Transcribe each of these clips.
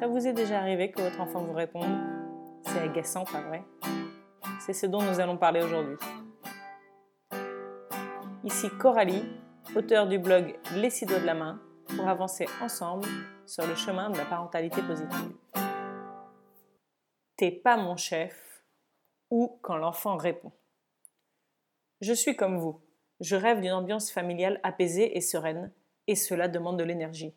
Ça vous est déjà arrivé que votre enfant vous réponde C'est agaçant, pas vrai? C'est ce dont nous allons parler aujourd'hui. Ici Coralie, auteure du blog Les six de la main, pour avancer ensemble sur le chemin de la parentalité positive. T'es pas mon chef ou quand l'enfant répond. Je suis comme vous. Je rêve d'une ambiance familiale apaisée et sereine, et cela demande de l'énergie.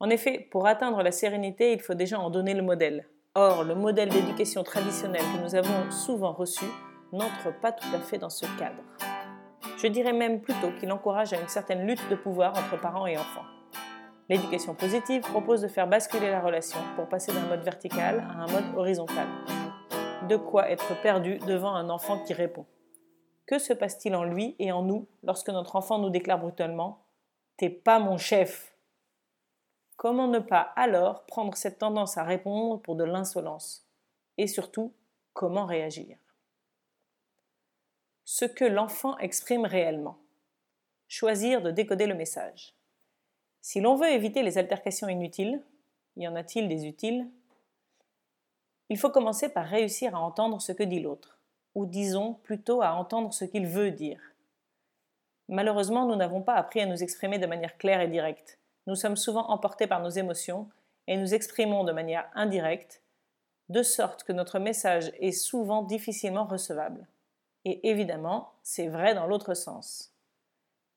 En effet, pour atteindre la sérénité, il faut déjà en donner le modèle. Or, le modèle d'éducation traditionnel que nous avons souvent reçu n'entre pas tout à fait dans ce cadre. Je dirais même plutôt qu'il encourage à une certaine lutte de pouvoir entre parents et enfants. L'éducation positive propose de faire basculer la relation pour passer d'un mode vertical à un mode horizontal. De quoi être perdu devant un enfant qui répond. Que se passe-t-il en lui et en nous lorsque notre enfant nous déclare brutalement T'es pas mon chef Comment ne pas alors prendre cette tendance à répondre pour de l'insolence? Et surtout, comment réagir? Ce que l'enfant exprime réellement. Choisir de décoder le message. Si l'on veut éviter les altercations inutiles, y en a-t-il des utiles? Il faut commencer par réussir à entendre ce que dit l'autre, ou disons plutôt à entendre ce qu'il veut dire. Malheureusement, nous n'avons pas appris à nous exprimer de manière claire et directe. Nous sommes souvent emportés par nos émotions et nous exprimons de manière indirecte, de sorte que notre message est souvent difficilement recevable. Et évidemment, c'est vrai dans l'autre sens.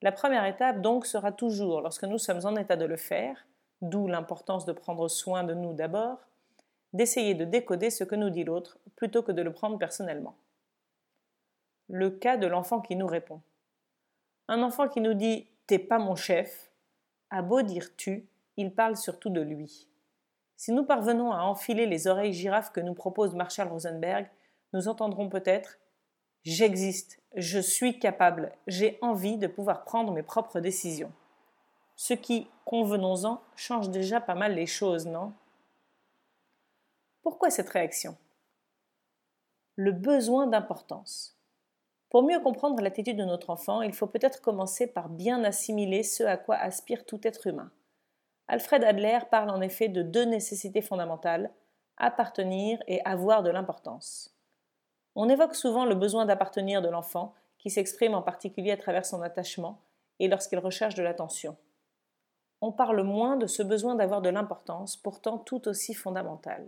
La première étape donc sera toujours, lorsque nous sommes en état de le faire, d'où l'importance de prendre soin de nous d'abord, d'essayer de décoder ce que nous dit l'autre plutôt que de le prendre personnellement. Le cas de l'enfant qui nous répond. Un enfant qui nous dit T'es pas mon chef, a beau dire tu, il parle surtout de lui. Si nous parvenons à enfiler les oreilles girafes que nous propose Marshall Rosenberg, nous entendrons peut-être J'existe, je suis capable, j'ai envie de pouvoir prendre mes propres décisions. Ce qui, convenons-en, change déjà pas mal les choses, non? Pourquoi cette réaction? Le besoin d'importance. Pour mieux comprendre l'attitude de notre enfant, il faut peut-être commencer par bien assimiler ce à quoi aspire tout être humain. Alfred Adler parle en effet de deux nécessités fondamentales, appartenir et avoir de l'importance. On évoque souvent le besoin d'appartenir de l'enfant, qui s'exprime en particulier à travers son attachement et lorsqu'il recherche de l'attention. On parle moins de ce besoin d'avoir de l'importance, pourtant tout aussi fondamental.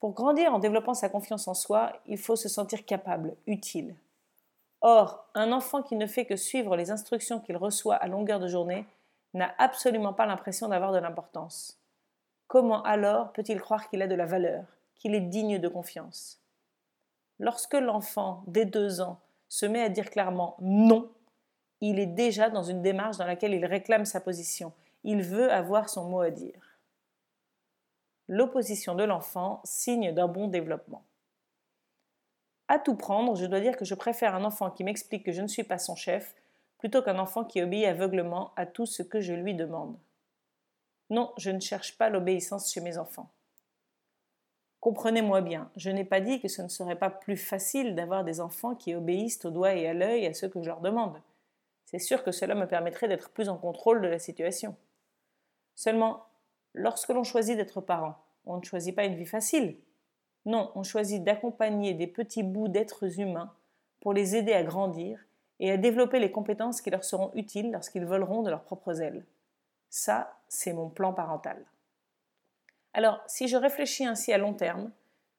Pour grandir en développant sa confiance en soi, il faut se sentir capable, utile. Or, un enfant qui ne fait que suivre les instructions qu'il reçoit à longueur de journée n'a absolument pas l'impression d'avoir de l'importance. Comment alors peut-il croire qu'il a de la valeur, qu'il est digne de confiance? Lorsque l'enfant, dès deux ans, se met à dire clairement non, il est déjà dans une démarche dans laquelle il réclame sa position. Il veut avoir son mot à dire. L'opposition de l'enfant, signe d'un bon développement. À tout prendre, je dois dire que je préfère un enfant qui m'explique que je ne suis pas son chef plutôt qu'un enfant qui obéit aveuglement à tout ce que je lui demande. Non, je ne cherche pas l'obéissance chez mes enfants. Comprenez-moi bien, je n'ai pas dit que ce ne serait pas plus facile d'avoir des enfants qui obéissent au doigt et à l'œil à ce que je leur demande. C'est sûr que cela me permettrait d'être plus en contrôle de la situation. Seulement, lorsque l'on choisit d'être parent, on ne choisit pas une vie facile. Non, on choisit d'accompagner des petits bouts d'êtres humains pour les aider à grandir et à développer les compétences qui leur seront utiles lorsqu'ils voleront de leurs propres ailes. Ça, c'est mon plan parental. Alors, si je réfléchis ainsi à long terme,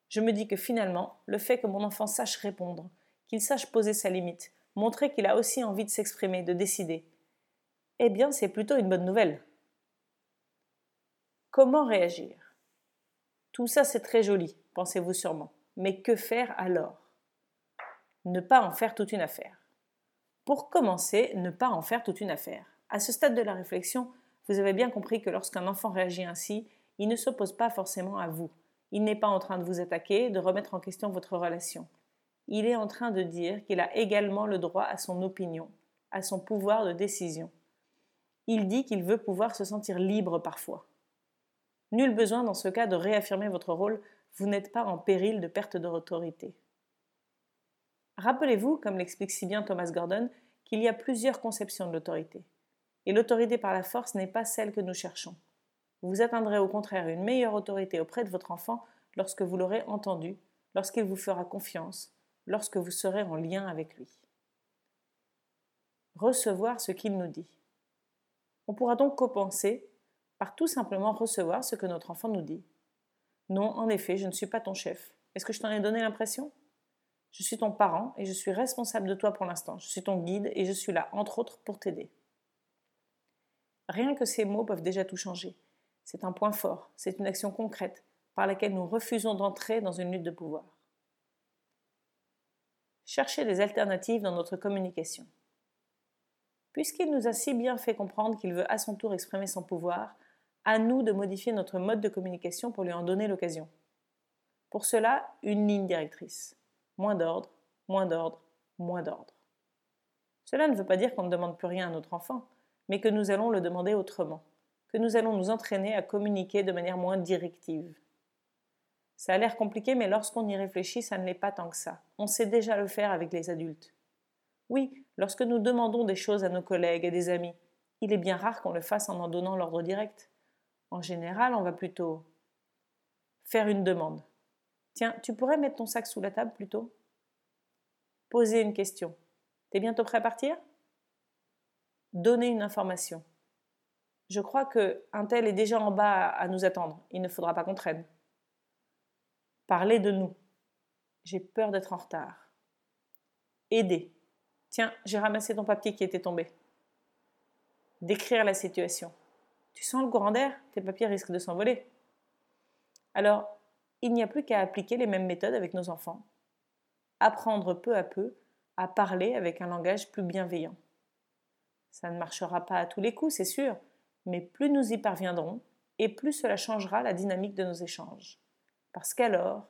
je me dis que finalement, le fait que mon enfant sache répondre, qu'il sache poser sa limite, montrer qu'il a aussi envie de s'exprimer, de décider, eh bien, c'est plutôt une bonne nouvelle. Comment réagir? Tout ça, c'est très joli, pensez-vous sûrement. Mais que faire alors? Ne pas en faire toute une affaire. Pour commencer, ne pas en faire toute une affaire. À ce stade de la réflexion, vous avez bien compris que lorsqu'un enfant réagit ainsi, il ne s'oppose pas forcément à vous. Il n'est pas en train de vous attaquer, de remettre en question votre relation. Il est en train de dire qu'il a également le droit à son opinion, à son pouvoir de décision. Il dit qu'il veut pouvoir se sentir libre parfois. Nul besoin dans ce cas de réaffirmer votre rôle, vous n'êtes pas en péril de perte d'autorité. Rappelez-vous, comme l'explique si bien Thomas Gordon, qu'il y a plusieurs conceptions de l'autorité. Et l'autorité par la force n'est pas celle que nous cherchons. Vous atteindrez au contraire une meilleure autorité auprès de votre enfant lorsque vous l'aurez entendu, lorsqu'il vous fera confiance, lorsque vous serez en lien avec lui. Recevoir ce qu'il nous dit. On pourra donc compenser par tout simplement recevoir ce que notre enfant nous dit. Non, en effet, je ne suis pas ton chef. Est-ce que je t'en ai donné l'impression? Je suis ton parent et je suis responsable de toi pour l'instant. Je suis ton guide et je suis là, entre autres, pour t'aider. Rien que ces mots peuvent déjà tout changer. C'est un point fort, c'est une action concrète par laquelle nous refusons d'entrer dans une lutte de pouvoir. Chercher des alternatives dans notre communication. Puisqu'il nous a si bien fait comprendre qu'il veut à son tour exprimer son pouvoir, à nous de modifier notre mode de communication pour lui en donner l'occasion. Pour cela, une ligne directrice. Moins d'ordre, moins d'ordre, moins d'ordre. Cela ne veut pas dire qu'on ne demande plus rien à notre enfant, mais que nous allons le demander autrement, que nous allons nous entraîner à communiquer de manière moins directive. Ça a l'air compliqué, mais lorsqu'on y réfléchit, ça ne l'est pas tant que ça. On sait déjà le faire avec les adultes. Oui, lorsque nous demandons des choses à nos collègues et des amis, il est bien rare qu'on le fasse en en donnant l'ordre direct. En général, on va plutôt faire une demande. Tiens, tu pourrais mettre ton sac sous la table plutôt? Poser une question. T'es bientôt prêt à partir? Donner une information. Je crois que un tel est déjà en bas à nous attendre. Il ne faudra pas qu'on traîne. Parler de nous. J'ai peur d'être en retard. Aider. Tiens, j'ai ramassé ton papier qui était tombé. Décrire la situation. Tu sens le courant d'air Tes papiers risquent de s'envoler. Alors, il n'y a plus qu'à appliquer les mêmes méthodes avec nos enfants. Apprendre peu à peu à parler avec un langage plus bienveillant. Ça ne marchera pas à tous les coups, c'est sûr, mais plus nous y parviendrons, et plus cela changera la dynamique de nos échanges. Parce qu'alors,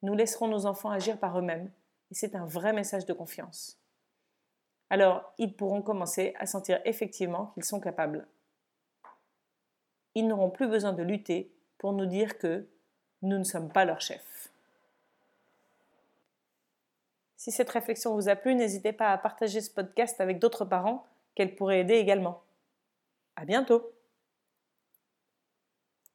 nous laisserons nos enfants agir par eux-mêmes, et c'est un vrai message de confiance. Alors, ils pourront commencer à sentir effectivement qu'ils sont capables ils n'auront plus besoin de lutter pour nous dire que nous ne sommes pas leur chef. Si cette réflexion vous a plu, n'hésitez pas à partager ce podcast avec d'autres parents qu'elle pourrait aider également. À bientôt!